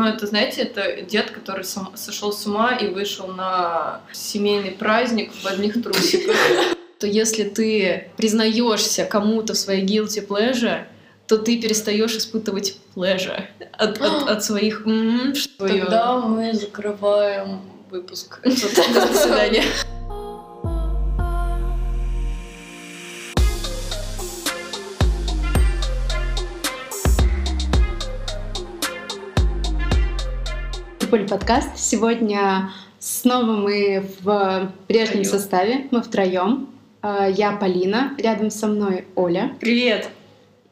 ну это, знаете, это дед, который сам, сошел с ума и вышел на семейный праздник в одних трусиках. То если ты признаешься кому-то в своей guilty pleasure, то ты перестаешь испытывать pleasure от, от, от своих Тогда мы закрываем выпуск. До свидания. Поль подкаст. Сегодня снова мы в прежнем Втроём. составе, мы втроем. А, Я Полина, рядом со мной Оля Привет.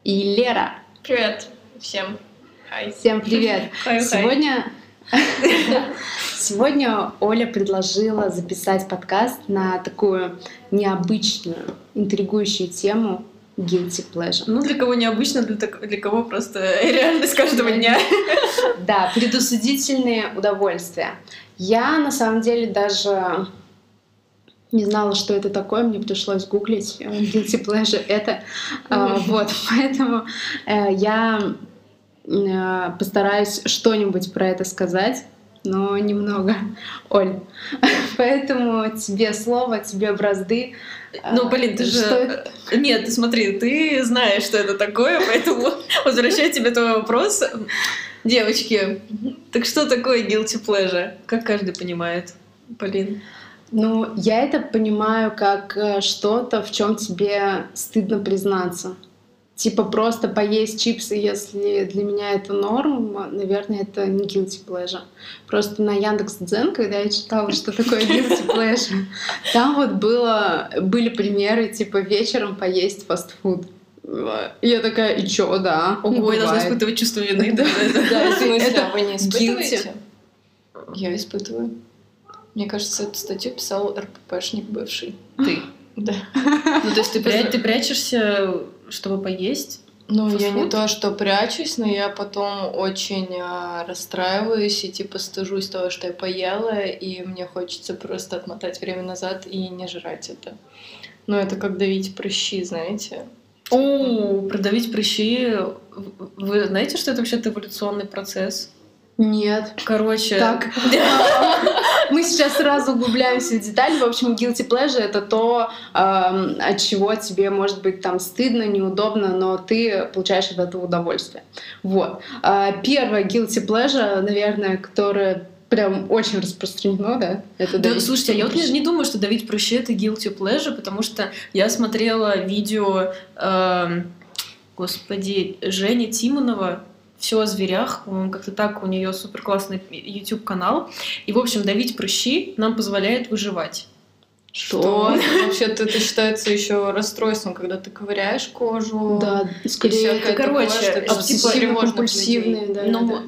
и Лера. Привет всем. Хай. Всем привет! Хай, хай. Сегодня... Сегодня Оля предложила записать подкаст на такую необычную, интригующую тему guilty pleasure. Ну, для кого необычно, для, так- для кого просто реальность каждого дня. Да, предусудительные удовольствия. Я на самом деле даже не знала, что это такое, мне пришлось гуглить э, guilty pleasure это. А. Вот, поэтому э, я э, постараюсь что-нибудь про это сказать, но немного. Оль, поэтому тебе слово, тебе бразды. Ну, А, блин, ты же... это? Нет, ты смотри, ты знаешь, что это такое, поэтому возвращаю тебе твой вопрос. Девочки, так что такое guilty pleasure? Как каждый понимает, Полин? Ну, я это понимаю как э, что-то, в чем тебе стыдно признаться. Типа просто поесть чипсы, если для меня это норм, наверное, это не guilty pleasure. Просто на Яндекс.Дзен, когда я читала, что такое guilty pleasure, там вот было, были примеры, типа вечером поесть фастфуд. Я такая, и чё, да. Ого, я должна бывает». испытывать чувство вины. Да, Да, в смысле, это вы не испытываете? Я испытываю. Мне кажется, эту статью писал РППшник бывший. Ты. Да. Ну, то есть ты прячешься, чтобы поесть? Ну, я не то, что прячусь, но я потом очень а, расстраиваюсь и типа стыжусь того, что я поела, и мне хочется просто отмотать время назад и не жрать это. Ну, это как давить прыщи, знаете. О, продавить прыщи. Вы знаете, что это вообще-то эволюционный процесс? Нет. Короче... Так, мы сейчас сразу углубляемся в детали. В общем, guilty pleasure — это то, эм, от чего тебе может быть там стыдно, неудобно, но ты получаешь от этого удовольствие. Вот. А, Первое guilty pleasure, наверное, которое прям очень распространено, да? Это Да, давить слушайте, а я вот не, не думаю, что давить прыщи это guilty pleasure, потому что я смотрела видео, эм, господи, Жени Тимонова все о зверях, по-моему, как-то так, у нее супер классный YouTube канал. И, в общем, давить прыщи нам позволяет выживать. Что? Вообще-то это считается еще расстройством, когда ты ковыряешь кожу. Да, скорее короче, такое, что это тревожно для людей. компульсивные, да, ну,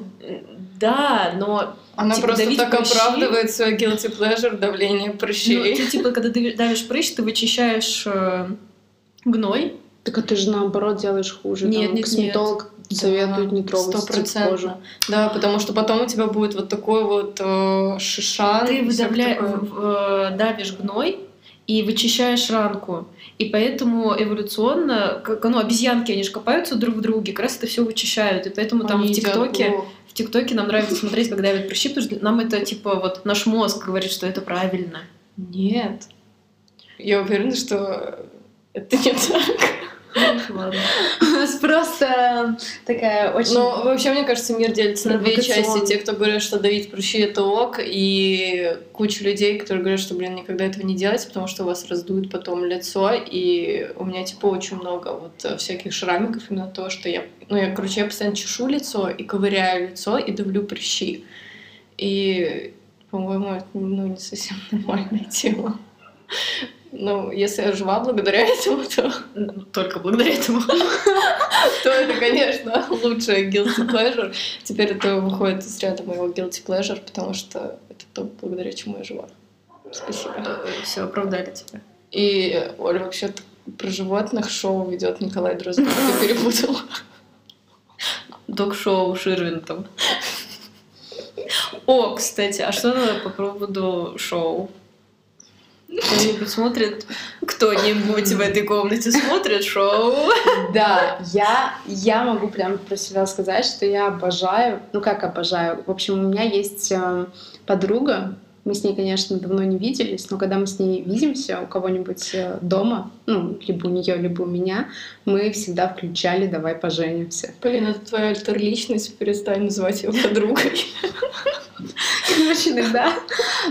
да. но Она Типа, просто так прыщи. оправдывает свой guilty pleasure давление ну, прыщей. ты, типа, когда дави- давишь прыщ, ты вычищаешь э, гной, Так а ты же наоборот делаешь хуже. Нет, Там нет, косметолог советует не трогать кожу. Да, потому что потом у тебя будет вот такой вот э, шишан. ты выдавля- такое. в- в- э, давишь гной и вычищаешь ранку. И поэтому эволюционно, как, ну, обезьянки, они же копаются друг в друге, как раз это все вычищают. И поэтому там Они в едят ТикТоке, в ТикТоке нам нравится смотреть, когда давят прыщи, потому что нам это, типа, вот наш мозг говорит, что это правильно. Нет. Я уверена, что это не так. Ладно. У нас просто такая очень... Но вообще, мне кажется, мир делится на две части. Те, кто говорят, что давить прыщи это ок, и куча людей, которые говорят, что, блин, никогда этого не делать, потому что у вас раздует потом лицо. И у меня, типа, очень много вот э, всяких шрамиков именно то, что я... Ну, я, короче, я постоянно чешу лицо и ковыряю лицо и давлю прыщи. И, по-моему, это ну, не совсем нормальная тема. Ну, если я жива благодаря этому, то Только благодаря этому. то это, конечно, лучшее guilty pleasure. Теперь это выходит из ряда моего guilty pleasure, потому что это то, благодаря чему я жива. Спасибо. Все, оправдали тебя. И Оля вообще про животных шоу ведет Николай Дроздов. Ты перепутала. Док-шоу Ширвин там. О, кстати, а что по поводу шоу? Кто-нибудь смотрит? Кто Кто-нибудь в этой комнате смотрит шоу? Да, я, я могу прям про себя сказать, что я обожаю, ну как обожаю, в общем, у меня есть э, подруга, мы с ней, конечно, давно не виделись, но когда мы с ней видимся у кого-нибудь э, дома, ну, либо у нее, либо у меня, мы всегда включали «Давай поженимся». Блин, это твоя альтер-личность, перестань называть ее подругой. Короче, иногда.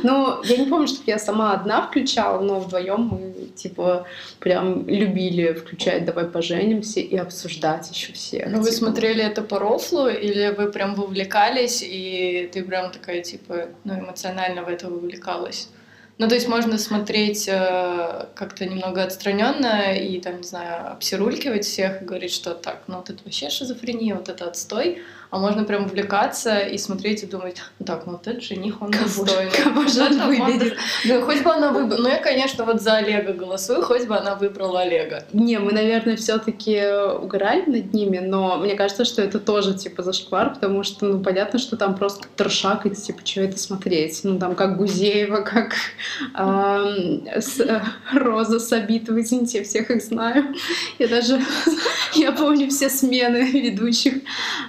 Ну, я не помню, что я сама одна включала, но вдвоем мы, типа, прям любили включать «Давай поженимся» и обсуждать еще все. Ну, вы смотрели это по рофлу, или вы прям вовлекались, и ты прям такая, типа, ну, эмоционально в это вовлекалась? Ну, то есть можно смотреть э, как-то немного отстраненно и, там, не знаю, обсирулькивать всех и говорить, что так, ну, вот это вообще шизофрения, вот это отстой, а можно прям увлекаться и смотреть и думать, ну так, ну вот этот жених, он достойный. Кого же он выберет? Ну, хоть бы она выбрала. Ну, я, конечно, вот за Олега голосую, хоть бы она выбрала Олега. Не, мы, наверное, все-таки угорали над ними, но мне кажется, что это тоже, типа, зашквар, потому что, ну, понятно, что там просто трешак, и, типа, что это смотреть? Ну, там, как Гузеева, как Роза Сабитова, извините, я всех их знаю. Я даже, я помню все смены ведущих.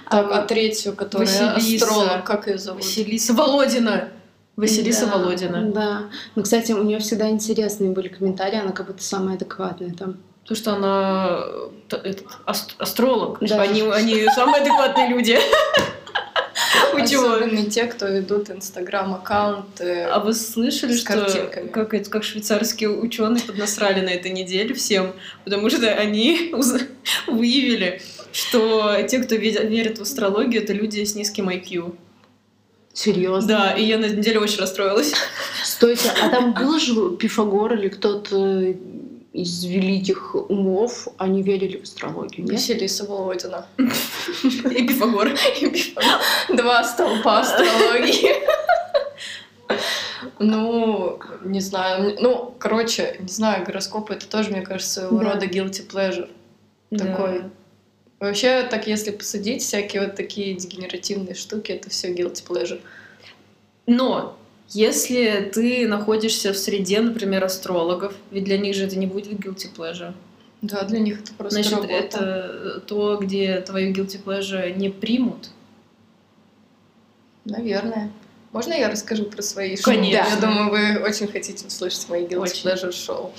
Так, а третью, которая Василиса. астролог, как ее зовут? Василиса Володина. Василиса да, Володина. Да. Ну, кстати, у нее всегда интересные были комментарии, она как будто самая адекватная там. То, что она этот, астролог. Да. Они, они самые адекватные люди. Особенно те, кто ведут инстаграм-аккаунты А вы слышали, что как, как швейцарские ученые поднасрали на этой неделе всем? Потому что они выявили, что те, кто верит в астрологию, это люди с низким IQ. Серьезно? Да, и я на неделе очень расстроилась. Стойте, а там был же Пифагор или кто-то из великих умов, они верили в астрологию, нет? Василиса Володина. И Пифагор. Два столпа астрологии. Ну, не знаю. Ну, короче, не знаю, гороскопы это тоже, мне кажется, своего рода guilty pleasure. Такой. Вообще, так если посудить, всякие вот такие дегенеративные штуки, это все guilty pleasure. Но если ты находишься в среде, например, астрологов, ведь для них же это не будет guilty pleasure. Да, для них это просто Значит, работа. это то, где твою guilty pleasure не примут. Наверное. Можно я расскажу про свои шоу? Конечно. Я думаю, вы очень хотите услышать мои guilty очень. pleasure шоу.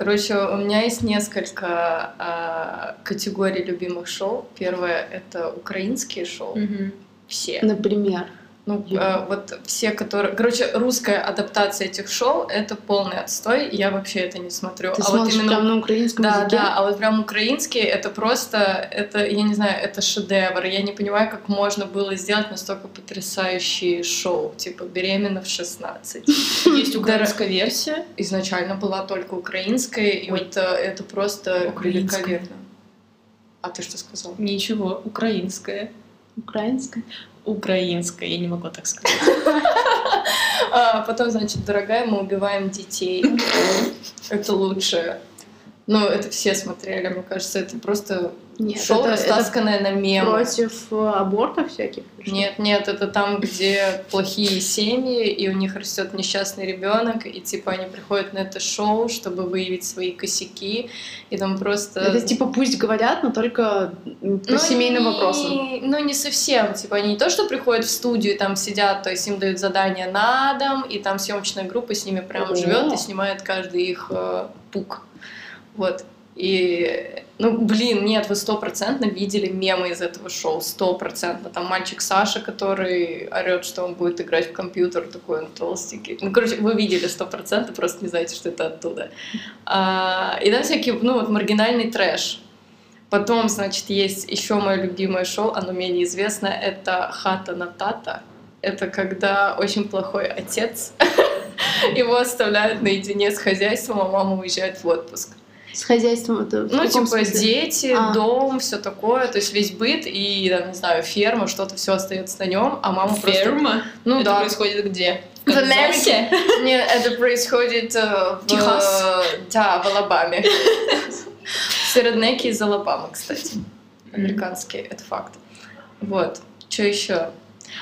Короче, у меня есть несколько э, категорий любимых шоу. Первое — это украинские шоу. Угу. Все. Например? Ну, э, вот все, которые... Короче, русская адаптация этих шоу — это полный отстой, я вообще это не смотрю. Ты а вот именно... прям на украинском да, языке? Да, а вот прям украинские — это просто... Это, я не знаю, это шедевр. Я не понимаю, как можно было сделать настолько потрясающие шоу. Типа «Беременна в 16». Есть украинская версия? Изначально была только украинская, и вот э, это просто великолепно. А ты что сказал? Ничего, украинская. Украинская? Украинская, я не могу так сказать. А потом, значит, дорогая, мы убиваем детей. Это лучше. Ну, это все смотрели, мне кажется, это просто нет, шоу, это, растасканное это на мемы. Против э, абортов всяких? Нет, нет, это там, где плохие семьи, и у них растет несчастный ребенок, и типа они приходят на это шоу, чтобы выявить свои косяки, и там просто... Это типа пусть говорят, но только по ну, семейным не, вопросам. Ну, не совсем. Типа они не то, что приходят в студию и там сидят, то есть им дают задания на дом, и там съемочная группа с ними прям живет и снимает каждый их э, пук. Вот. И, ну, блин, нет, вы стопроцентно видели мемы из этого шоу, стопроцентно. Там мальчик Саша, который орет, что он будет играть в компьютер, такой он толстенький. Ну, короче, вы видели стопроцентно, просто не знаете, что это оттуда. А, и там всякий, ну, вот маргинальный трэш. Потом, значит, есть еще мое любимое шоу, оно менее известное, это «Хата на Тата». Это когда очень плохой отец, его оставляют наедине с хозяйством, а мама уезжает в отпуск. С хозяйством это Ну, типа смысле? дети, а. дом, все такое, то есть весь быт и, там, не знаю, ферма, что-то все остается на нем, а мама ферма? просто... Ну, это да. происходит где? В Америке? Нет, это происходит э, в... Техас? Да, в Алабаме. Все реднеки из Алабамы, кстати. Американские, это факт. Вот. Что еще?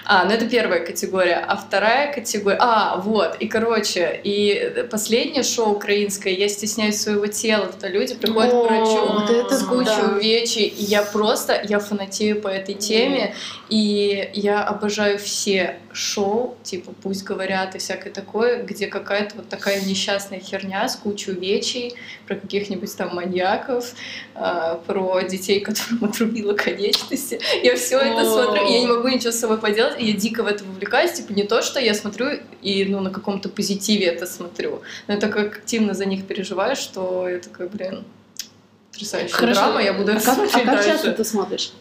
А, ну это первая категория. А вторая категория... А, вот. И, короче, и последнее шоу украинское «Я стесняюсь своего тела». Это люди приходят О, к врачу вот это с кучей да. увечий. И я просто, я фанатею по этой теме. И я обожаю все шоу, типа «Пусть говорят» и всякое такое, где какая-то вот такая несчастная херня с кучей увечий про каких-нибудь там маньяков, а, про детей, которым отрубило конечности. Я все это смотрю, и я не могу ничего с собой поделать, и я дико в это вовлекаюсь. Типа не то, что я смотрю и ну, на каком-то позитиве это смотрю, но я так активно за них переживаю, что я такая, блин, потрясающая Хорошо. драма, я буду А это как, а как дальше. часто ты смотришь?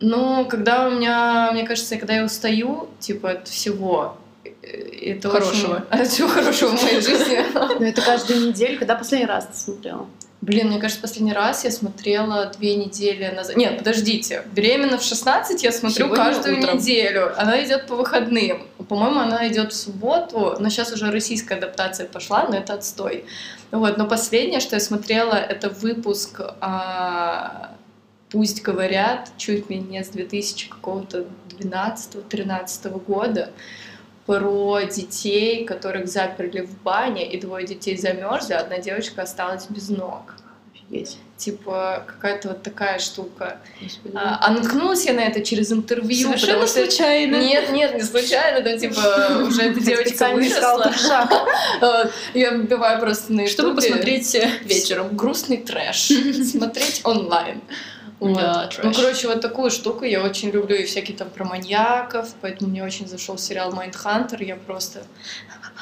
Ну, когда у меня, мне кажется, когда я устаю, типа, от всего, э, это Хорошего. очень- от всего хорошего в моей жизни. Ну, это каждую неделю. Когда последний раз ты смотрела? Блин, мне кажется, последний раз я смотрела две недели назад. Нет, подождите. Беременна в 16 я смотрю Сегодня каждую утром. неделю. Она идет по выходным. По-моему, она идет в субботу, но сейчас уже российская адаптация пошла, но это отстой. Вот, но последнее, что я смотрела, это выпуск а, «Пусть говорят», чуть ли не с 2000 какого-то 12-13 года, про детей, которых заперли в бане, и двое детей замерзли, а одна девочка осталась без ног. Офигеть. Типа какая-то вот такая штука. Господи. А, а наткнулась я на это через интервью. Совершенно что- случайно. Нет, нет, не случайно, там типа уже эта девочка выросла. Я вбиваю просто на Чтобы посмотреть э, вечером. грустный трэш. Смотреть онлайн. Вот. Да, Ну, короче, вот такую штуку я очень люблю, и всякие там про маньяков, поэтому мне очень зашел сериал Майндхантер, я просто...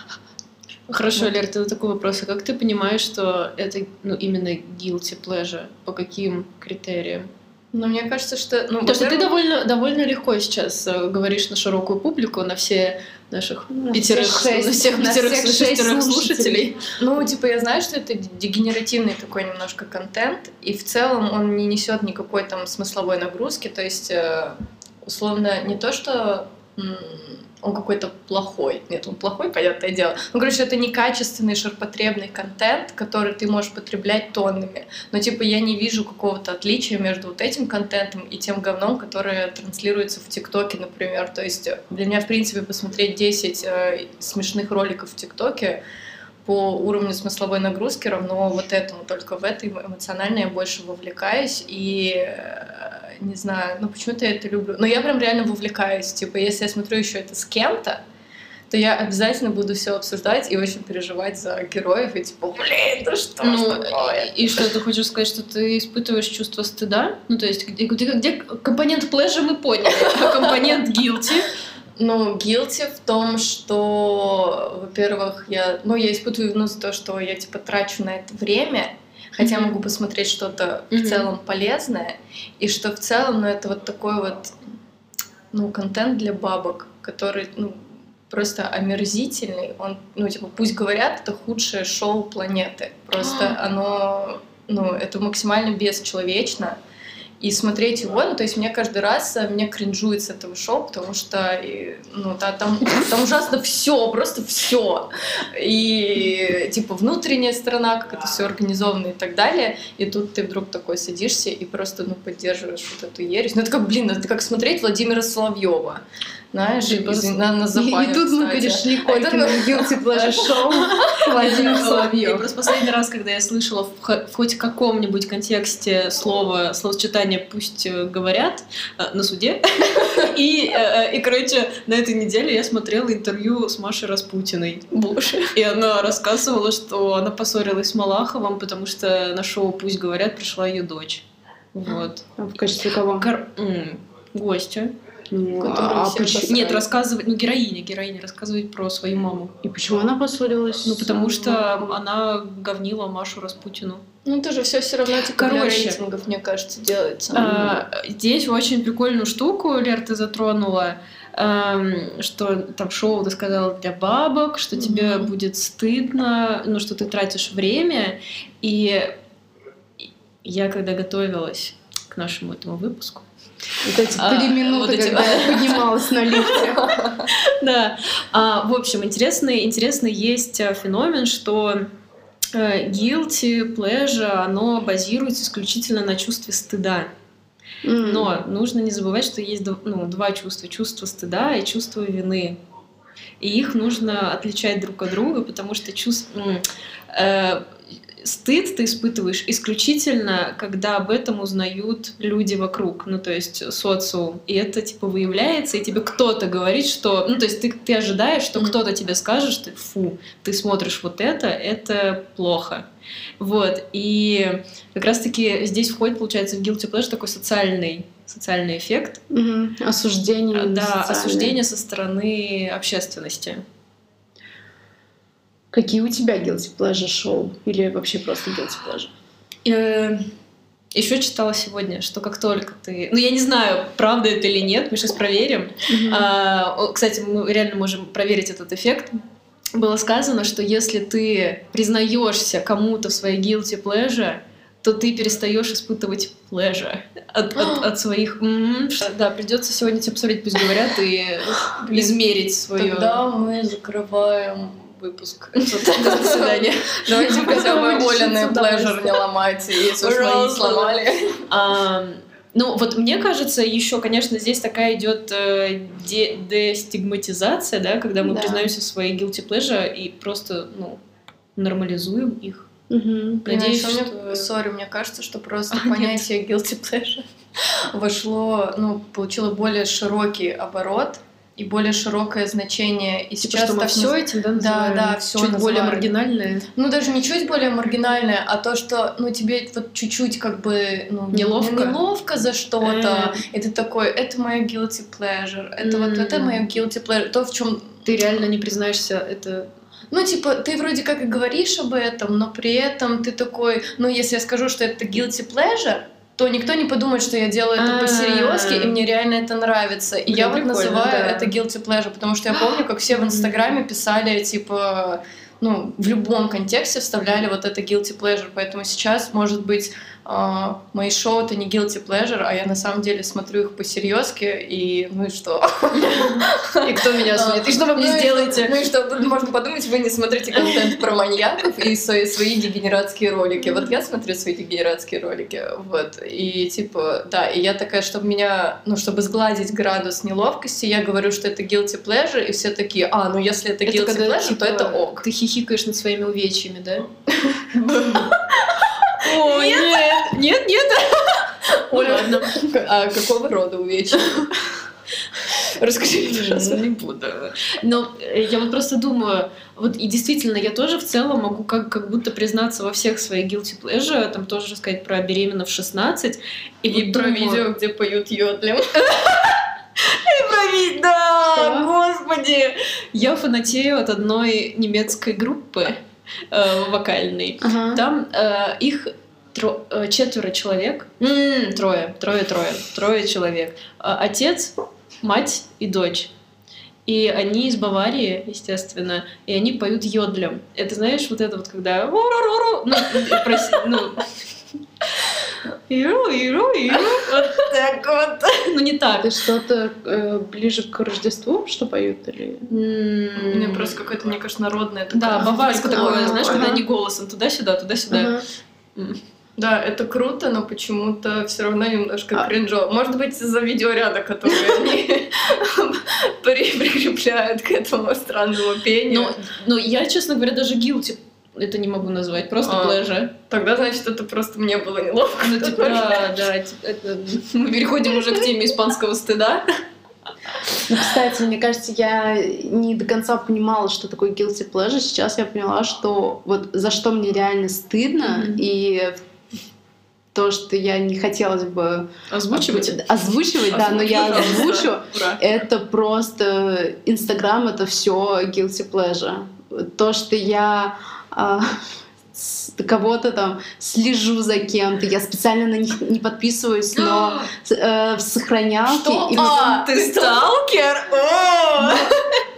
Хорошо, Вот. Лер, ты такой вопрос. А как ты понимаешь, что это ну, именно guilty pleasure? По каким критериям? Но мне кажется, что... Ну, Потому что ты довольно, довольно легко сейчас э, говоришь на широкую публику, на все наших На пятерых, всех шесть- на всех на пятерых всех шесть шестерых слушателей. слушателей. Ну, типа, я знаю, что это дегенеративный такой немножко контент, и в целом он не несет никакой там смысловой нагрузки, то есть, э, условно, не то, что он какой-то плохой. Нет, он плохой, понятное дело. Ну, короче, это некачественный, ширпотребный контент, который ты можешь потреблять тоннами. Но, типа, я не вижу какого-то отличия между вот этим контентом и тем говном, которое транслируется в ТикТоке, например. То есть э, для меня, в принципе, посмотреть 10 э, смешных роликов в ТикТоке по уровню смысловой нагрузки равно вот этому. Только в это эмоционально я больше вовлекаюсь и э, не знаю, ну почему-то я это люблю. Но я прям реально вовлекаюсь. Типа, если я смотрю еще это с кем-то, то я обязательно буду все обсуждать и очень переживать за героев. И типа, блин, да что Ну, такое? и, и что, ты хочешь сказать, что ты испытываешь чувство стыда? Ну, то есть, где, где, где компонент pleasure мы поняли, а компонент guilty? Ну, guilty в том, что, во-первых, я, ну, я испытываю вину за то, что я, типа, трачу на это время, хотя Мгм. могу посмотреть что-то в целом полезное, и что в целом, ну, это вот такой вот, ну, контент для бабок, который, ну, просто омерзительный. Он, ну, типа, пусть говорят, это худшее шоу планеты. Просто оно, ну, это максимально бесчеловечно. И смотреть его, ну, то есть мне каждый раз э, мне кринжует с этого шоу, потому что, ну, да, там, там ужасно все, просто все. И, типа, внутренняя сторона, как это все организовано и так далее. И тут ты вдруг такой садишься и просто, ну, поддерживаешь вот эту ересь. Ну, это как, блин, это как смотреть Владимира Соловьева. Знаешь, просто- извини, на, на И, запале, и тут мы кстати. перешли к Олькину guilty pleasure Владимир Соловьев. просто последний раз, когда я слышала в, хо- в хоть каком-нибудь контексте слово, словосочетание «пусть э, говорят» э, на суде, и, э, и, короче, на этой неделе я смотрела интервью с Машей Распутиной. Боже. И она рассказывала, что она поссорилась с Малаховым, потому что на шоу «Пусть говорят» пришла ее дочь. Вот. А В качестве кого? Кор- Гостя. Ну, Которую а все почему-. Нет, рассказывать, ну, героиня, героиня рассказывает про свою маму. И почему она поссорилась? Ну, потому с- что она говнила Машу Распутину. Ну, это же все все равно, типа, для Короче. рейтингов, мне кажется, делается. А, Здесь очень прикольную штуку, Лер, ты затронула, эм, что там шоу ты сказала для бабок, что тебе Мгм. будет стыдно, ну, что ты тратишь время. И я, когда готовилась к нашему этому выпуску, Вот эти А, три минуты, вот эти- когда я поднималась на лифте. Да. А, в общем, интересный, интересный есть э, феномен, что э, guilty pleasure, оно базируется исключительно на чувстве стыда. Но нужно не забывать, что есть ну, два чувства. Чувство стыда и чувство вины. И их нужно отличать друг от друга, потому что чувств... м, э, стыд ты испытываешь исключительно, когда об этом узнают люди вокруг, ну то есть социум. И это типа выявляется, и тебе кто-то говорит, что... Ну то есть ты, ты ожидаешь, что Мгм. кто-то тебе скажет, что фу, ты смотришь вот это, это плохо. Вот. И как раз-таки здесь входит, получается, в guilty pleasure такой социальный, социальный эффект. Мгм. Осуждение. А, Да, социальное. осуждение со стороны общественности. Какие у тебя guilty pleasure шоу? Или вообще просто guilty pleasure? Еще читала сегодня, что как только ты... Ну, я не знаю, правда это или нет, мы сейчас проверим. Мгм. А, кстати, мы реально можем проверить этот эффект. Было сказано, что если ты признаешься кому-то в своей guilty pleasure, то ты перестаешь испытывать pleasure от, от- от своих... м, что- Да, придется сегодня тебе посмотреть, пусть говорят, и измерить свое... Тогда мы закрываем выпуск. До свидания. Давайте хотя бы Олены плежер не ломать, если уж мы сломали. А, ну, вот мне кажется, еще, конечно, здесь такая идет э, де- дестигматизация, да, когда мы Да. признаемся в своей guilty pleasure и просто, ну, нормализуем их. Мгм. Надеюсь, Понимаешь, что- мне, сори, мне кажется, что просто А, нет. понятие guilty pleasure вошло, ну, получило более широкий оборот и более широкое значение. И Типа, сейчас что мы так все этим, да, Да, называем? да, всё Чуть более называем. маргинальное. Ну, даже не чуть более маргинальное, а то, что, ну, тебе вот чуть-чуть как бы, ну, Неловко? неловко за что-то. Ты такой, это моя guilty pleasure, это вот это М. моя guilty pleasure. То, в чем Ты реально не признаешься, это... Ну, типа, ты вроде как и говоришь об этом, но при этом ты такой, ну, если я скажу, что это guilty pleasure, то никто не подумает, что я делаю это А. по-серьезки, и мне реально это нравится. И я вот называю это guilty pleasure, потому что я помню, как все в. Инстаграме писали, типа, ну, в любом контексте вставляли вот это guilty pleasure, поэтому сейчас, может быть, мои шоу это не guilty pleasure, а я на самом деле смотрю их по-серьезки, и ну и что? И кто меня осудит? И что вы мне Ну сделаете? Ну и что, можно подумать, вы не смотрите контент про маньяков и свои, дегенератские ролики. Вот я смотрю свои дегенератские ролики, вот, и типа, да, и я такая, чтобы меня, ну, чтобы сгладить градус неловкости, я говорю, что это guilty pleasure, и все такие, а, ну если это, guilty pleasure, типа, то это ок. Ты хихикаешь над своими увечьями, да? О, нет! Нет, нет! Оля, а какого рода увечья? Расскажи, пожалуйста. Не буду. Но э, я вот просто думаю, вот и действительно, я тоже в целом могу как, как будто признаться во всех своих guilty pleasure, там тоже рассказать про беременна в 16. И, И вот про думаю- видео, где поют йодлем. Про ви- Да, Что? господи! Я фанатею от одной немецкой группы э, вокальной. Ага. Там э, их тро- э, четверо человек. М, трое, трое, трое, трое человек. А, Отец, мать и дочь. И они из Баварии, естественно, и они поют йодлем. Это знаешь, вот это вот когда... Ну, проси- ну... Иру, иру, иру. Вот так вот. Ну, не так. Это что-то э, ближе к Рождеству, что поют? Или... У М, меня просто какое-то, мне кажется, народное Да, баварское такое, знаешь, когда они голосом туда-сюда, туда-сюда. Да, это круто, но почему-то все равно немножко А. кринжово. Может быть, из-за видеоряда, которые они при- прикрепляют к этому странному пению. Ну, я, честно говоря, даже guilty это не могу назвать, просто А. pleasure. Тогда, значит, это просто мне было неловко. Ну, типа, да, да, типа, это- мы переходим уже к теме испанского стыда. Ну, кстати, мне кажется, я не до конца понимала, что такое guilty pleasure. Сейчас я поняла, что вот за что мне реально стыдно, Мгм. и то, что я не хотелось бы Озвучивать? озвучивать, да, но я озвучу. Ура. Это просто Инстаграм, это все guilty pleasure. То, что я кого-то там слежу за кем-то, я специально на них не подписываюсь, но э, в сохранялке. Что? и А, Ты сталкер? О!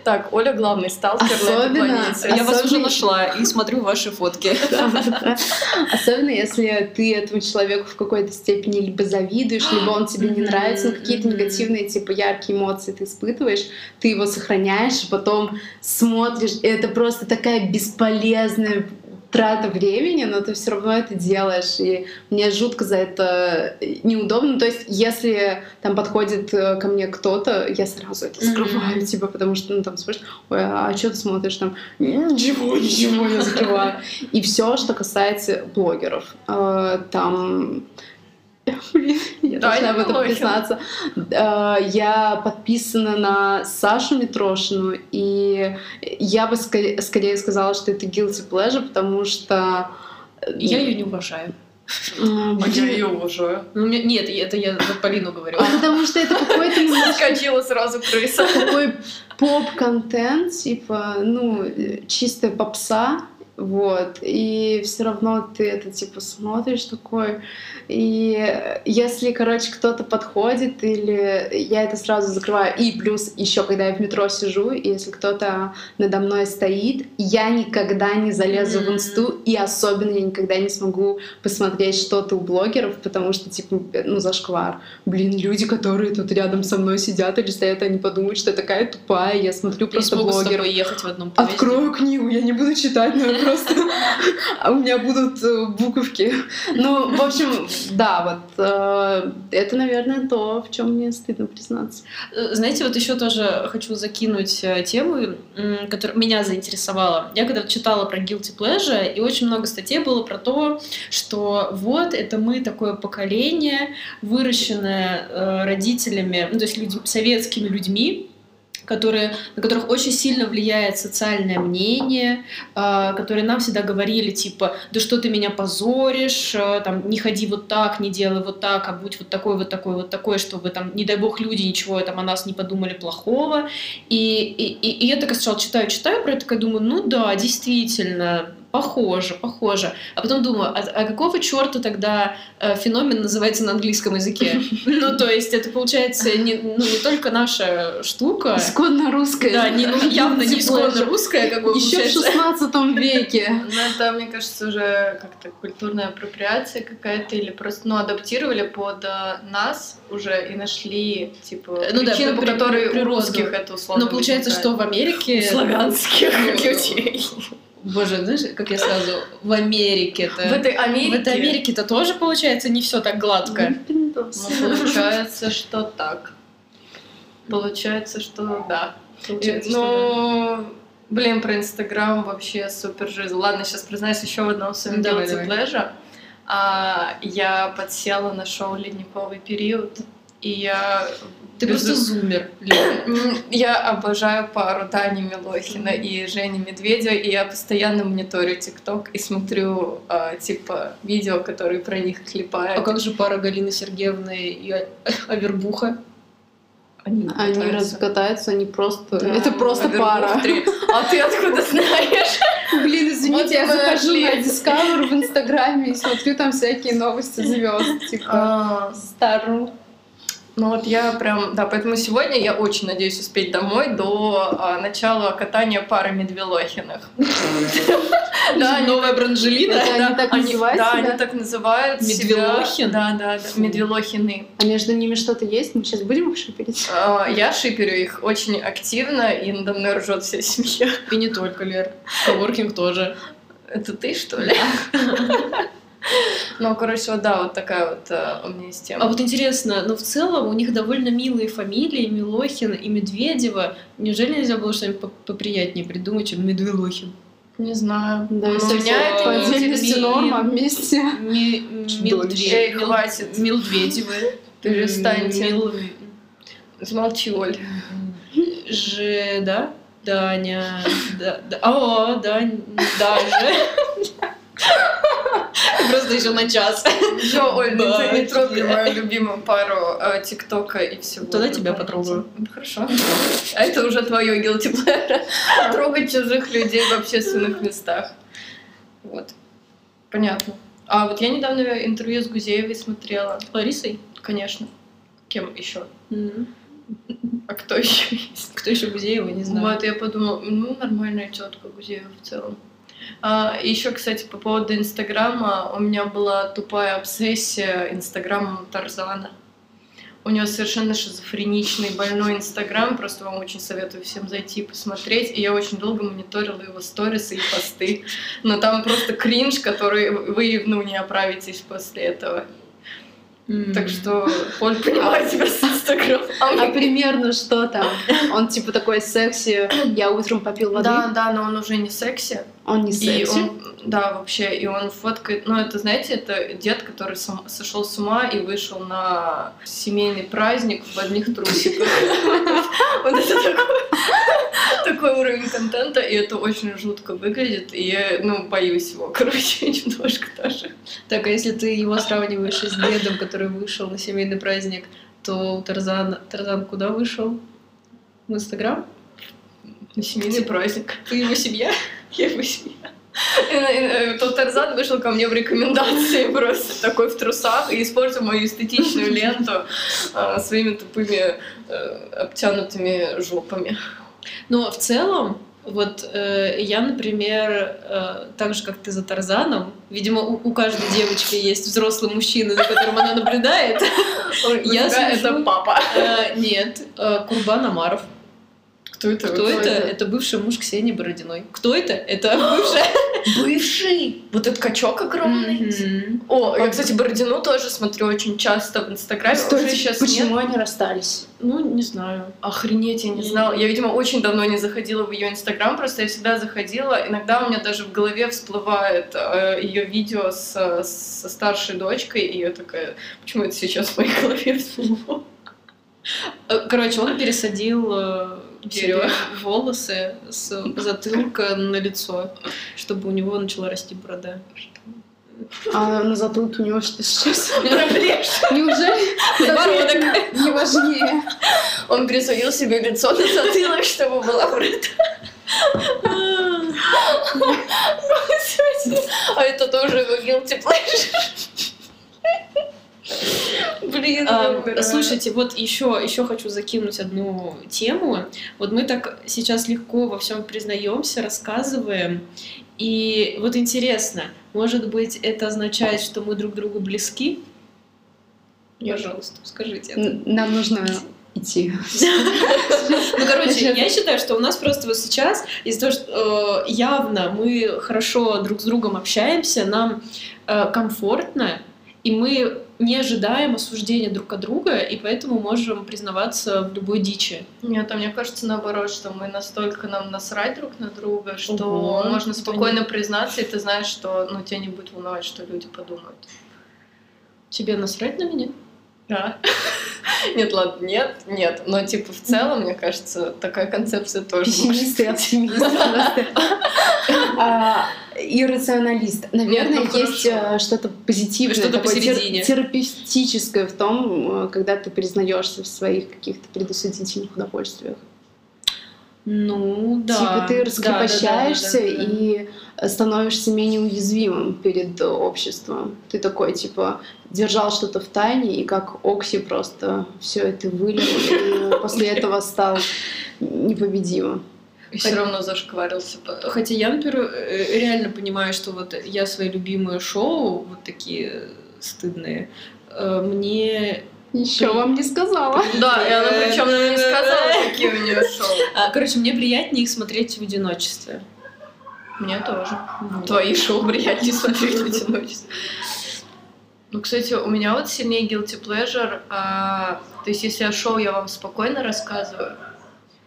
Так, Оля главный сталкер на этой Особенно- планете. Я вас уже Особенно- нашла и смотрю ваши фотки. Особенно если ты этому человеку в какой-то степени либо завидуешь, либо он тебе не нравится, ну какие-то негативные, типа яркие эмоции ты испытываешь, ты его сохраняешь, и потом смотришь, и это просто такая бесполезная трата времени, но ты все равно это делаешь, и мне жутко за это неудобно. То есть, если там подходит э, ко мне кто-то, я сразу это скрываю, mm-hmm. типа, потому что, ну, там, спрашивают, ой, а что ты смотришь там? Ничего, ничего, я закрываю. И все, что касается блогеров. Э, я должна об этом признаться. Э, я подписана на Сашу Митрошину, и я бы скорее, сказала, что это guilty pleasure, потому что... Э, я ее не уважаю. А я ее уважаю. Ну, нет, это я за Полину говорю. А потому что это какой-то... Скачила сразу крыса. Такой поп-контент, типа, ну, чистая попса, вот, и все равно ты это, типа, смотришь такой, и если, короче, кто-то подходит, или я это сразу закрываю. И плюс еще, когда я в метро сижу, и если кто-то надо мной стоит, я никогда не залезу mm-hmm. в инсту, и особенно я никогда не смогу посмотреть что-то у блогеров, потому что, типа, ну, зашквар. Блин, люди, которые тут рядом со мной сидят или стоят, они подумают, что я такая тупая, я смотрю просто блогеров. ехать в одном поезде. Открою книгу, я не буду читать, но просто... А у меня будут э, буковки. Ну, в общем, да, вот э, это, наверное, то, в чем мне стыдно признаться. Э, знаете, вот еще тоже хочу закинуть тему, которая меня заинтересовала. Я когда читала про guilty pleasure, и очень много статей было про то, что вот это мы такое поколение, выращенное родителями, ну, то есть людь, советскими людьми, которые, на которых очень сильно влияет социальное мнение, э, которые нам всегда говорили, типа, да что ты меня позоришь, э, там, не ходи вот так, не делай вот так, а будь вот такой, вот такой, вот такой, чтобы там, не дай бог, люди ничего там о нас не подумали плохого. И, и, и я так сначала читаю, читаю про это, такая думаю, ну да, действительно, похоже, похоже. А потом думаю, а, а какого черта тогда э, феномен называется на английском языке? Ну, то есть это получается не, ну, не только наша штука. Исконно русская. Да, не, ну, явно не исконно русская, как бы Еще в 16 веке. Ну, это, мне кажется, уже как-то культурная апроприация какая-то, или просто, ну, адаптировали под э, нас уже и нашли, типа, ну, причину, да, по которой у русских это условно Но получается, что в Америке... Славянских людей. Боже, знаешь, как я сразу в Америке-то. В этой Америке. В этой Америке-то тоже получается не все так гладко. Ну, получается, что так. Получается, что да. Получается, ну, что да. блин, про Инстаграм вообще супер жизнь. Ладно, сейчас признаюсь еще в одном своем давай, guilty А, я подсела на шоу «Ледниковый период», и я ты Без... просто зумер. Я обожаю пару Дани Милохина и Жени Медведева, и я постоянно мониторю ТикТок и смотрю, э, типа, видео, которые про них клепают. А как же пара Галины Сергеевны и Авербуха? Они, они разве катаются, они просто... Да, это просто пара. А ты откуда знаешь? Блин, извините, вот я захожу на Discover в Инстаграме и смотрю там всякие новости звезд, типа а. Стару. Ну вот я прям, да, поэтому сегодня я очень надеюсь успеть домой до а, начала катания пары Медвелохиных. Да, новая Бранжелина. Они так называют Да, они так называют Медвелохин? Да, да, да, Медвелохины. А между ними что-то есть? Мы сейчас будем их шиперить? А, я шиперю их очень активно, и надо мной ржет вся семья. И не только, Лер. Коворкинг тоже. Это ты, что ли? Ну, короче, вот да, вот такая вот э, у меня есть тема. А вот интересно, но ну, в целом у них довольно милые фамилии, Милохин и Медведева. Неужели нельзя было что-нибудь поприятнее придумать, чем Медвелохин? Не знаю. Да, ну, у меня это по отдельности норма, вместе. Милдведевы. хватит. Милдведевы. Перестаньте. Мил... Замолчи, Оль. Ж, да? Даня. Да, да. О, да, даже. Просто еще на час. Все, Оль, ты не трогай мою любимую пару э, ТикТока и всего. Тогда тебя потрогаю. Хорошо. А это уже твое guilty pleasure. Трогать чужих людей в общественных местах. Вот. Понятно. А вот я недавно интервью с Гузеевой смотрела. Ларисой? Конечно. Кем еще? А кто еще есть? Кто еще Гузеева, не знаю. Вот, я подумала, ну, нормальная тетка Гузеева в целом. А, еще, кстати, по поводу Инстаграма, у меня была тупая обсессия Инстаграмом Тарзана. У него совершенно шизофреничный, больной Инстаграм. Просто вам очень советую всем зайти и посмотреть. И я очень долго мониторила его сторисы и посты. Но там просто кринж, который вы ну, не оправитесь после этого. Так что, Поль, понимаю тебя с Инстаграмом. А примерно что там? Он типа такой секси, я утром попил воды. Да, да, но он уже не секси. Он не И секси. он, да, вообще, и он фоткает, ну, это, знаете, это дед, который сам- сошел с ума и вышел на семейный праздник в одних трусиках. Вот это такой- уровень контента, и это очень жутко выглядит, и я, ну, боюсь его, короче, немножко даже. Так, а если ты его сравниваешь с дедом, который вышел на семейный праздник, то у Тарзана... Тарзан куда вышел? В Инстаграм? На семейный праздник. Ты его семья? Я э, Тот Тарзан вышел ко мне в рекомендации просто такой в трусах и испортил мою эстетичную ленту а, своими тупыми э, обтянутыми жопами. Но в целом, вот э, я, например, э, так же, как ты за Тарзаном, видимо, у, у каждой девочки есть взрослый мужчина, за которым она наблюдает. Я это папа. Э, Нет, э, Курбан Амаров. Кто это? Кто это? Это бывший муж Ксении Бородиной. Кто это? Это бывшая. Бывший. Вот этот качок огромный. О, я, кстати, Бородину тоже смотрю очень часто в Инстаграме. Уже Кстати, сейчас почему нет. они расстались? Ну, не знаю. Охренеть, я не знала. Я, видимо, очень давно не заходила в ее Инстаграм, просто я всегда заходила. Иногда у меня даже в голове всплывает ее видео с, со старшей дочкой, и я такая, почему это сейчас в моей голове всплыло? Э, Короче, он пересадил э, Дерево. себе волосы с затылка на лицо, чтобы у него начала расти борода. А на затылке у него что сейчас? Неужели Подбородок. не важнее? Он присудил себе лицо на затылок, чтобы была борода. А это тоже его guilty pleasure. Блин, А. Слушайте, вот еще, еще хочу закинуть одну тему. Вот мы так сейчас легко во всем признаемся, рассказываем. И вот интересно, может быть, это означает, что мы друг другу близки? Пожалуйста, скажите. это. Нам нужно идти. Ну, короче, я считаю, что у нас просто вот сейчас из-за того, что э, явно мы хорошо друг с другом общаемся, нам э, комфортно, и мы не ожидаем осуждения друг от друга, и поэтому можем признаваться в любой дичи. Нет, а мне кажется наоборот, что мы настолько нам насрать друг на друга, что Ого, можно спокойно признаться, и ты знаешь, что ну, тебя не будет волновать, что люди подумают. Тебе насрать на меня? Да. Нет, ладно, нет, нет. Но типа в целом, мне кажется, такая концепция тоже может быть. оптимист просто. А, Иррационалист. Наверное, ну есть э, что-то позитивное, Что-то терапевтическое в том, э, когда ты признаешься в своих каких-то предосудительных удовольствиях. Ну, да. Типа ты раскрепощаешься да, да, да, да. и становишься менее уязвимым перед обществом. Ты такой, типа, держал что-то в тайне, и как Окси просто все это вылил, и после этого стал непобедимым. И все равно зашкварился потом. Хотя я, например, э, реально понимаю, что вот я свои любимые шоу, вот такие стыдные, э, мне... Еще вам не сказала. Да, и она причем нам не сказала, какие у нее шоу. А, Короче, мне приятнее их смотреть в одиночестве. Мне тоже. Вот. Твои шоу приятнее смотреть в одиночестве. Ну, кстати, у меня вот сильнее guilty pleasure. а, то есть, если о шоу я вам спокойно рассказываю,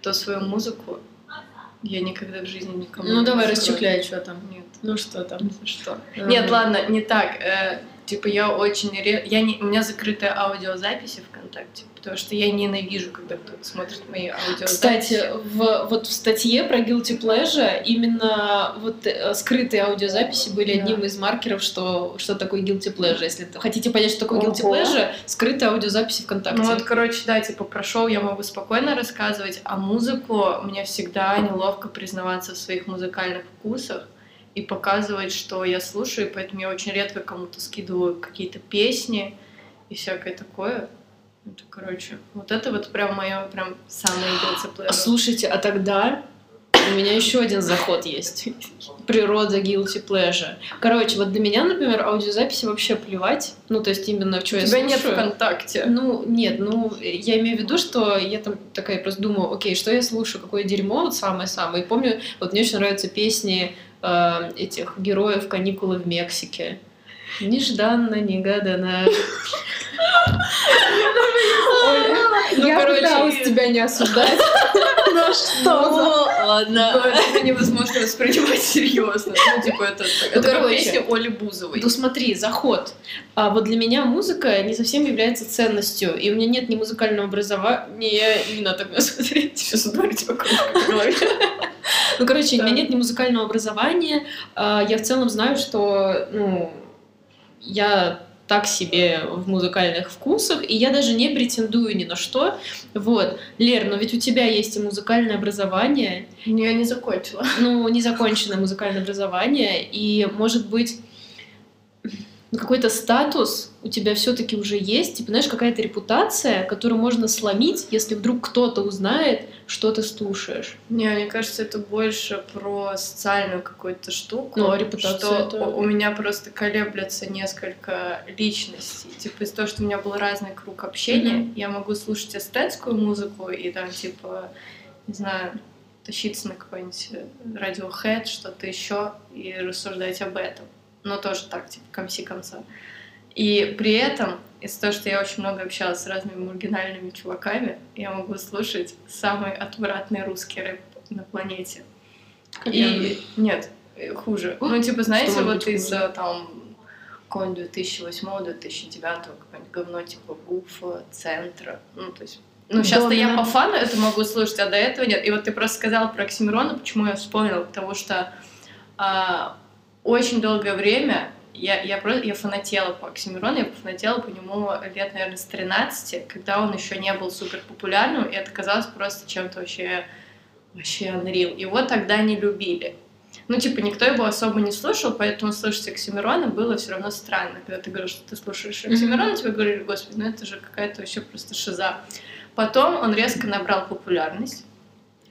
то свою музыку я никогда в жизни никому Ну не давай, раскрою. расчехляй, что там. Нет, Ну что там? что? Э, Нет, ладно, не так. Типа я очень ре... я не... у меня закрытая аудиозаписи ВКонтакте, потому что я ненавижу, когда кто-то смотрит мои аудиозаписи. Кстати, в, вот в статье про Guilty Pleasure именно вот э, скрытые аудиозаписи были Да. одним из маркеров, что, что такое Guilty Pleasure. Если хотите понять, что такое Guilty Ого. Pleasure, скрытые аудиозаписи ВКонтакте. Ну вот, короче, да, типа про шоу я могу спокойно рассказывать, а музыку мне всегда неловко признаваться в своих музыкальных вкусах и показывать, что я слушаю, и поэтому я очень редко кому-то скидываю какие-то песни и всякое такое. Это, короче, вот это вот прям мое прям самое guilty. Слушайте, а тогда у меня еще один заход есть. Природа guilty pleasure. Короче, вот для меня, например, аудиозаписи вообще плевать. Ну, то есть именно в что я Тебя нет слушаю. ВКонтакте. Ну, нет, ну, я имею в виду, что я там такая просто думаю, окей, что я слушаю, какое дерьмо, вот самое-самое. И помню, вот мне очень нравятся песни э, этих героев «Каникулы в Мексике». Нежданно, негаданно. Ну, Я короче, пыталась тебя не осуждать. Ну что за... ладно. Но это невозможно воспринимать серьезно. Ну, типа, это, это короче. песня Оли Бузовой. Ну смотри, заход. А вот для меня музыка не совсем является ценностью, и у меня нет ни музыкального образования, не надо меня смотреть. Сейчас кружкой по голове. Ну, короче, у меня нет ни музыкального образования. а, Я в целом знаю, что, ну, я так себе в музыкальных вкусах, и я даже не претендую ни на что. Вот. Лер, но ведь у тебя есть и музыкальное образование, Не, я не закончила. ну, незаконченное музыкальное образование, и, может быть, ну, какой-то статус у тебя все-таки уже есть, типа, знаешь, какая-то репутация, которую можно сломить, если вдруг кто-то узнает, что ты слушаешь. Не, мне кажется, это больше про социальную какую-то штуку. Ну, а репутация что это- у меня просто колеблется несколько личностей. Типа из-за того, что у меня был разный круг общения, Мгм. я могу слушать эстетскую музыку и там, типа, не знаю, тащиться на какой-нибудь радиохэд, что-то еще и рассуждать об этом. Но тоже так, типа, комси конца. И при этом, из-за того, что я очень много общалась с разными маргинальными чуваками, я могу слушать самый отвратный русский рэп на планете. И нет, э, хуже. Ну, типа, знаете, вот из хуже? там какого-нибудь 2008-2009 какое-нибудь говно типа Гуфа, Центра. Ну, то есть ну, сейчас-то я по фану это могу слушать, а до этого нет. И вот ты просто сказала про Оксимирона, почему я вспомнила, потому что а, очень долгое время я, я, просто, я фанатела по Оксимирону, я фанатела по нему лет, наверное, с 13, когда он еще не был супер популярным, и это казалось просто чем-то вообще, вообще unreal. Его тогда не любили. Ну, типа, никто его особо не слушал, поэтому слушать Оксимирона было все равно странно. Когда ты говоришь, что ты слушаешь Оксимирона, тебе говорили, господи, ну это же какая-то вообще просто шиза. Потом он резко набрал популярность.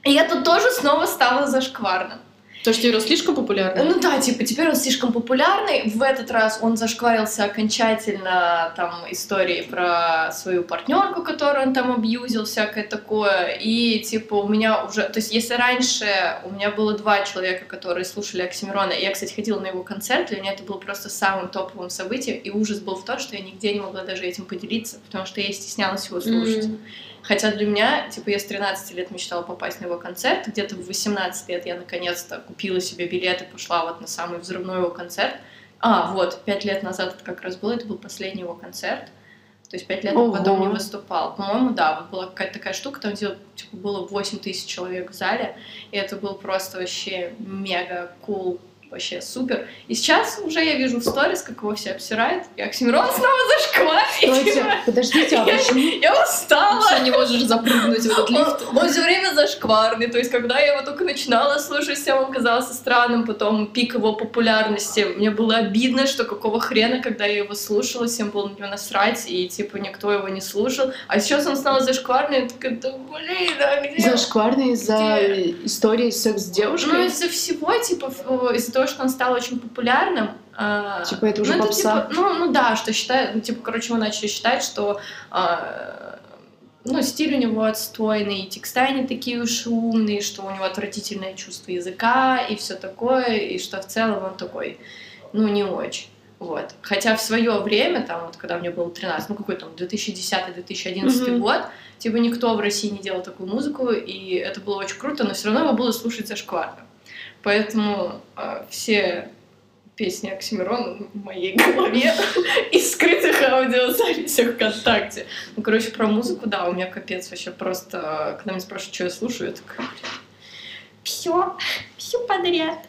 И это тоже снова стало зашкварным. То, что Юра слишком популярный. Ну да, типа, теперь он слишком популярный. В этот раз он зашкварился окончательно там истории про свою партнерку, которую он там абьюзил, всякое такое. И типа у меня уже... То есть если раньше у меня было два человека, которые слушали Оксимирона, и я, кстати, ходила на его концерт, для меня это было просто самым топовым событием, и ужас был в том, что я нигде не могла даже этим поделиться, потому что я стеснялась его слушать. М. Хотя для меня, типа, я с 13 лет мечтала попасть на его концерт. Где-то в 18 лет я наконец-то купила себе билет и пошла вот на самый взрывной его концерт. А, вот, пять лет назад это как раз было, это был последний его концерт. То есть пять лет он потом не выступал. По-моему, да, вот была какая-то такая штука, там где типа, было 8 тысяч человек в зале, и это был просто вообще мега кул, вообще супер. И сейчас уже я вижу в сторис, как его все обсирают, и Оксимирон снова зашкварит. Подождите, а Я- почему? Я устала! Все не можешь запрыгнуть в этот лифт. Он, он все время зашкварный, то есть когда я его только начинала слушать, всем он казался странным, потом пик его популярности, мне было обидно, что какого хрена, когда я его слушала, всем было на него насрать, и типа никто его не слушал, а сейчас он снова зашкварный, я такая, да блин, а где? Зашкварный из-за истории секс с Ну, девушкой? из-за всего, типа, ф- из-за того, что он стал очень популярным. а, Типа это уже ну, попса? типа, ну, ну да, что считают, ну, типа, короче, мы начали считать, что а, ну, стиль у него отстойный, и текста не такие уж умные, что у него отвратительное чувство языка и все такое, и что в целом он такой, ну, не очень. Вот. Хотя в свое время, там, вот, когда мне было 13, ну, какой там, 2010-2011 Мгм. год, типа, никто в России не делал такую музыку, и это было очень круто, но все равно его было слушать зашкварно. Поэтому а, все песни Оксимирона в моей голове из скрытых аудиозаписях ВКонтакте. Ну, короче, про музыку, да, у меня капец вообще просто, когда меня спрашивают, что я слушаю, я такая, все, все подряд.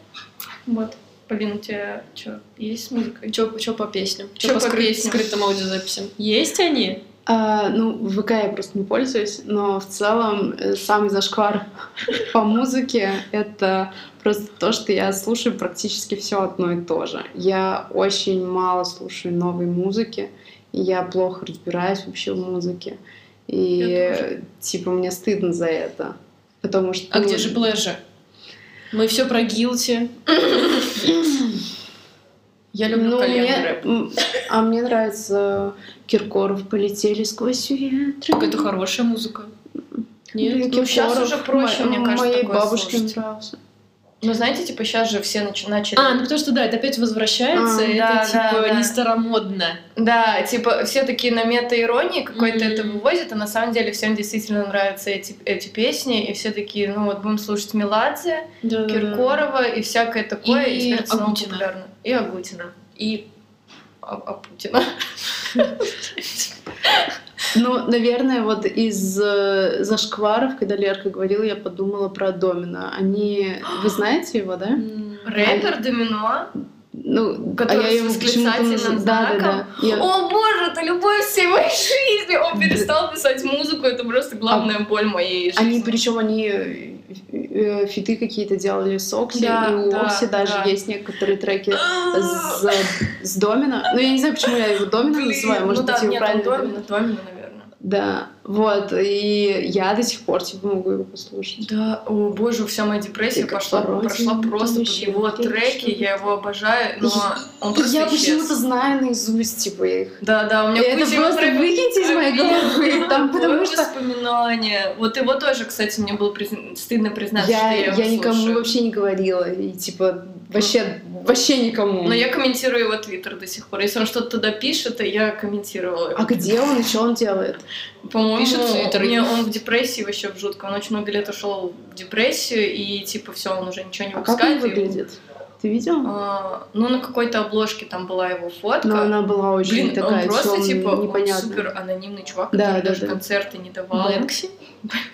Вот. Полин, у тебя что, есть? Чё, чё по песням? Чё по, по скры- песням? скрытым аудиозаписям? Есть они? А, ну, в ВК я просто не пользуюсь, но в целом э, самый зашквар по музыке — это просто то, что я слушаю практически все одно и то же. Я очень мало слушаю новой музыки, и я плохо разбираюсь вообще в музыке. И, типа, мне стыдно за это. Потому что... А ну, где же плэжа? Мы все про гилти. Я люблю Ну, коленный мне, рэп. а мне нравится Киркоров «Полетели сквозь ветры». Так это хорошая музыка. Нет? Блин, Ну, Киркоров уже проще, мо- мне кажется, Моей бабушке слушать. нравился. Ну, знаете, типа, сейчас же все нач- начали... А, ну потому что да, это опять возвращается, А, и да, это да, типа да. не старомодно. Да, типа, все такие на мета-иронии какой-то Мгм. это вывозят, а на самом деле всем действительно нравятся эти, эти песни, и все такие, ну вот будем слушать Меладзе, Да, Киркорова и всякое такое, и, И Агутина. популярно. И Агутина. И а, а Путина. Ну, наверное, вот из э, зашкваров, когда Лерка говорила, я подумала про Домина. Они... Вы знаете его, да? Рэпер Домино. Ну, Который а я с его почему-то восклицательным наз- Да, да, знаком? да. Я- О боже, это любовь всей моей жизни! Он перестал писать музыку, это просто главная боль моей жизни. Они, причем они э, фиты какие-то делали с Окси, Да, и у да, Окси даже да. есть некоторые треки с, с Домина. Ну, я не знаю, почему я его Домина называю, может ну быть, да, его нет, правильно Домина. Домино, наверное. Да, вот, и я до сих пор, типа, могу его послушать. Да, о боже, вся моя депрессия как пошла, пародия, прошла просто под его треки, я его обожаю, но он просто я почему-то знаю наизусть, типа, их. Да, да, у меня И это просто прям- выкиньте из моей головы, там, потому что воспоминание. Вот его тоже, кстати, мне было призна- стыдно признаться, я, что я его я никому слушаю. вообще не говорила, и, типа, вообще, вообще никому. Но я комментирую его твиттер до сих пор. Если он что-то туда пишет, то я комментировала. А где он и что он делает? По-моему, Пишет в Твиттер. мне он в депрессии вообще в жутко. Он очень много лет ушел в депрессию, и типа все, он уже ничего не А как он выпускает. выглядит? Ты видел? А, ну, на какой-то обложке там была его фотка. Но она была очень Блин, такая он просто, типа, он непонятная. супер анонимный чувак, Да, который да, даже да. концерты не давал. Бэнкси?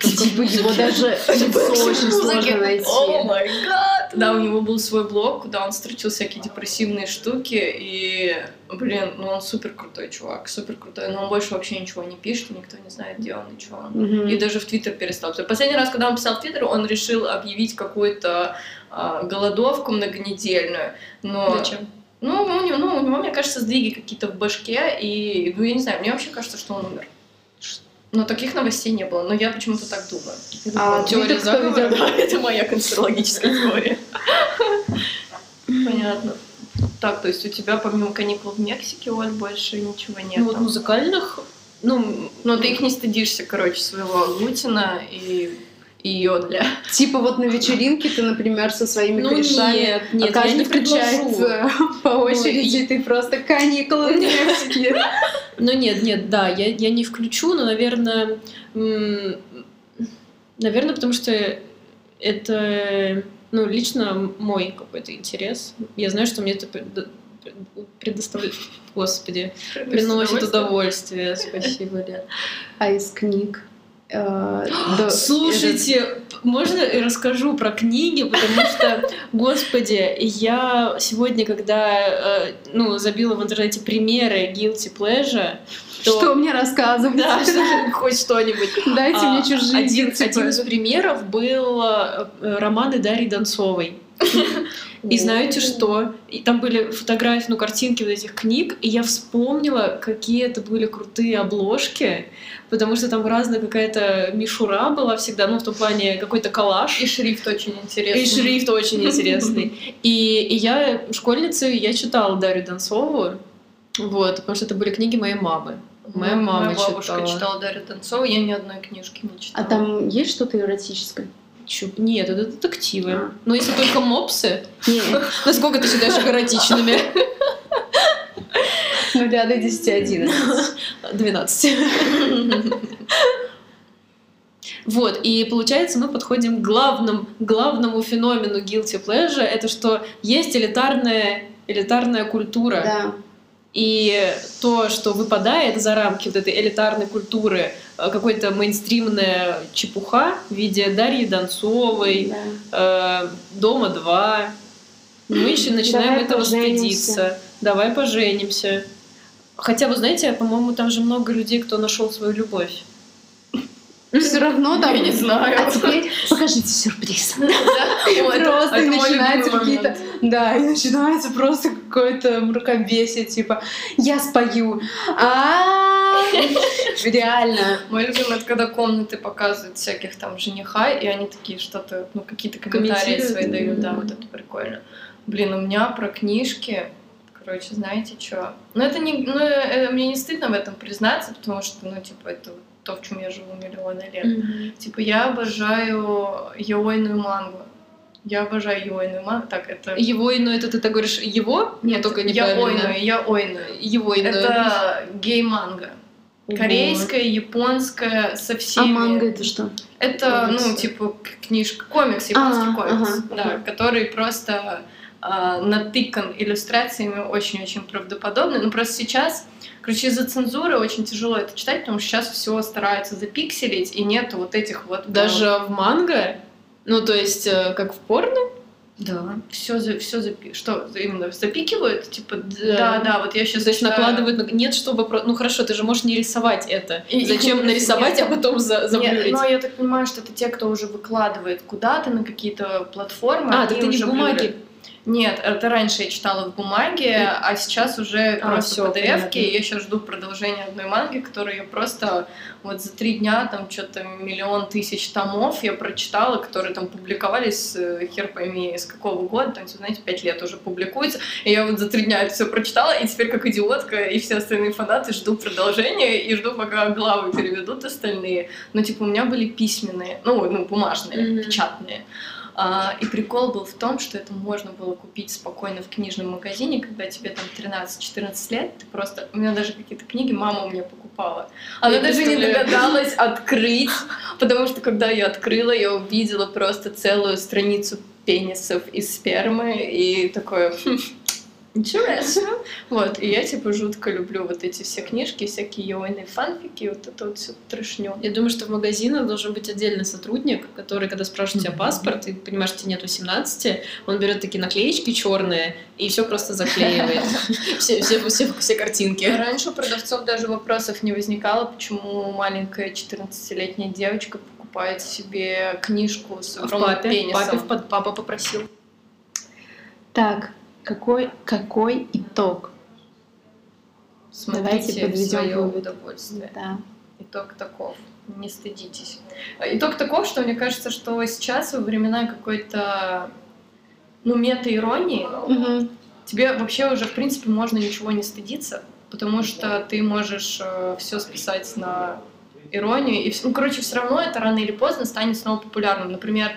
Типа его даже очень сложно найти. О май гад! Да, у него был свой блог, куда он строчил всякие депрессивные штуки, и, блин, ну он супер крутой чувак, супер крутой, но он больше вообще ничего не пишет, никто не знает, где он и что он. Мгм. И даже в Твиттер перестал. Последний раз, когда он писал в Твиттер, он решил объявить какую-то а, голодовку многонедельную. Но Зачем? ну, у него, ну, у него, мне кажется, сдвиги какие-то в башке, и, ну, я не знаю, мне вообще кажется, что он умер. Но таких новостей не было, но я почему-то так думаю. А Теория Твиттер кто заговора? Да, это моя конспирологическая теория. Понятно. Так, то есть у тебя помимо каникул в Мексике, Оль, больше ничего нет? Ну вот музыкальных, ну, Но ты их не стыдишься, короче, своего Агутина и, и Йодля. Типа вот на вечеринке ты, например, со своими ну корешами нет, нет, а я не каждый предложу. включает по очереди, и- и ты просто каникулы в Мексике. Ну нет, нет, да, я, я не включу, но, наверное, наверное, потому что это, ну, лично мой какой-то интерес. Я знаю, что мне это предо- предоставляет, господи, приносит удовольствие. Спасибо, Лен. А из книг? э, да, Слушайте, можно я расскажу про книги, потому что, господи, я сегодня, когда э, ну, забила в интернете примеры guilty pleasure, это- то... Что мне рассказывать? Да, что- хоть что-нибудь. Дайте А, мне чужие один, guilty один из примеров был э, романы Дарьи Донцовой. И знаете что? И там были фотографии, ну, картинки вот этих книг, и я вспомнила, какие это были крутые обложки, потому что там разная какая-то мишура была всегда, ну, в том плане какой-то коллаж. И шрифт очень интересный. И шрифт очень интересный. И, и я школьницей, я читала Дарью Донцову, вот, потому что это были книги моей мамы. Моя мама Моя бабушка читала. читала Дарью Донцову, я ни одной книжки не А читала. там есть что-то эротическое? Чё? Нет, это детективы. А. Но если только мопсы, Не, насколько ты считаешь их эротичными? нуля до 10, 11. 12. Вот, и получается, мы подходим к главному, главному феномену guilty pleasure, это что есть элитарная, элитарная культура. Да. И то, что выпадает за рамки вот этой элитарной культуры, э, какой-то мейнстримная чепуха в виде Дарьи Донцовой, да. э, Дома 2. Мы еще начинаем Давай этого поженимся. стыдиться. Давай поженимся. Хотя, вы знаете, по-моему, там же много людей, кто нашел свою любовь. Все равно там... Я не знаю. А теперь покажите сюрприз. Просто начинаются какие-то... Да, и начинается просто какое-то мракобесие, типа, я спою. а Реально. Мой любимый, это когда комнаты показывают всяких там жениха, и они такие что-то, ну, какие-то комментарии свои дают, да, вот это прикольно. Блин, у меня про книжки, короче, знаете что? Ну, это не, ну, э, мне не стыдно в этом признаться, потому что, ну, типа, это то, в чем я живу миллионы лет. Типа, я обожаю йойную мангу. Я обожаю мангу. Так, это... Его иное, это ты так говоришь его? Нет, только я неправильно. ойную, я ойную. Его иное. Это гей-манга. Корейская, японская, со А всеми... манга это что? Это, ну, Комиксы. типа, книжка, комикс, японский А, комикс, ага, да, ага. который просто а, натыкан иллюстрациями очень-очень правдоподобно. Ну, просто сейчас, короче, из-за цензуры очень тяжело это читать, потому что сейчас все стараются запикселить, и нету вот этих вот... Даже в манго? Ну, то есть, э, как в порно? Да, все, за, все запи... Что, именно запикивают? Типа, Да. да, да, вот я сейчас есть накладывают... на- Нет, чтобы... про- Ну, хорошо, ты же можешь не рисовать это. И- Зачем и- нарисовать, а потом за- Нет, заблюрить? но я так понимаю, что это те, кто уже выкладывает куда-то на какие-то платформы. А, так ты не в бумаге. блюрят. Нет, это раньше я читала в бумаге, а сейчас уже А, просто всё, PDF-ки. понятно. И я сейчас жду продолжения одной манги, которую я просто вот за три дня там что-то миллион тысяч томов я прочитала, которые там публиковались, э, хер пойми, с какого года, там, знаете, пять лет уже публикуются. И я вот за три дня это все прочитала, и теперь как идиотка и все остальные фанаты жду продолжения и жду, пока главы переведут остальные. Но типа у меня были письменные, ну, ну бумажные, Мгм. печатные. А, и прикол был в том, что это можно было купить спокойно в книжном магазине, когда тебе там 13-14 лет, ты просто... У меня даже какие-то книги мама у меня покупала. Она Я даже не догадалась открыть, потому что когда я открыла, я увидела просто целую страницу пенисов и спермы, и такое... «Хм, Интересно. Вот, и я, типа, жутко люблю вот эти все книжки, всякие йойные фанфики, вот это вот все трешню. Я думаю, что в магазинах должен быть отдельный сотрудник, который, когда спрашивает тебя паспорт, и понимаешь, что тебе нет 18, он берет такие наклеечки черные и все просто заклеивает. Все, все, все, все картинки. Раньше у продавцов даже вопросов не возникало, почему маленькая 14-летняя девочка покупает себе книжку с В огромным папе, пенисом. папе, папа попросил. Так, какой, какой итог? Давайте Смотрите в подведем свое вывод. удовольствие. Да. Итог таков. Не стыдитесь. А, Итог таков, что мне кажется, что сейчас во времена какой-то ну, мета-иронии Мгм. тебе вообще уже, в принципе, можно ничего не стыдиться, потому что ты можешь все списать на иронию. И, ну, короче, все равно это рано или поздно станет снова популярным. Например,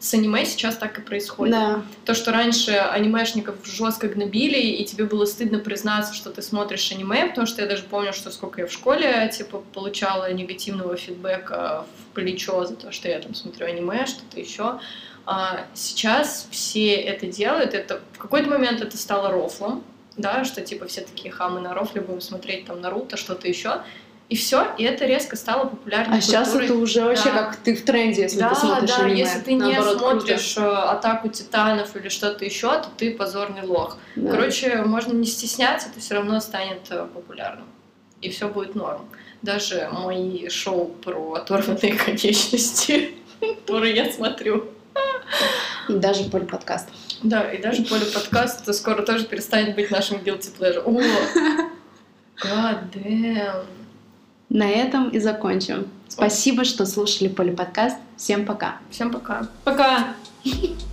с аниме сейчас так и происходит. Да. То, что раньше анимешников жестко гнобили, и тебе было стыдно признаться, что ты смотришь аниме, потому что я даже помню, что сколько я в школе, типа, получала негативного фидбэка в плечо за то, что я там смотрю аниме, что-то еще. А сейчас все это делают, это в какой-то момент это стало рофлом, да, что типа все такие хамы на рофле, будем смотреть там Наруто, что-то еще. И все, и это резко стало популярной А сейчас культурой. это уже вообще Да. как ты в тренде, если Да, ты смотришь да, аниме. если ты не Наоборот, круто. смотришь э, атаку титанов или что-то еще, то ты позорный лох. Да. Короче, можно не стесняться, это все равно станет э, популярным. И все будет норм. Даже мои шоу про оторванные конечности, которые я смотрю. И даже поле подкаста. Да, и даже поле подкаста скоро тоже перестанет быть нашим guilty pleasure. О! God damn. На этом и закончим. Спасибо, что слушали поле подкаст. Всем пока. Всем пока. Пока!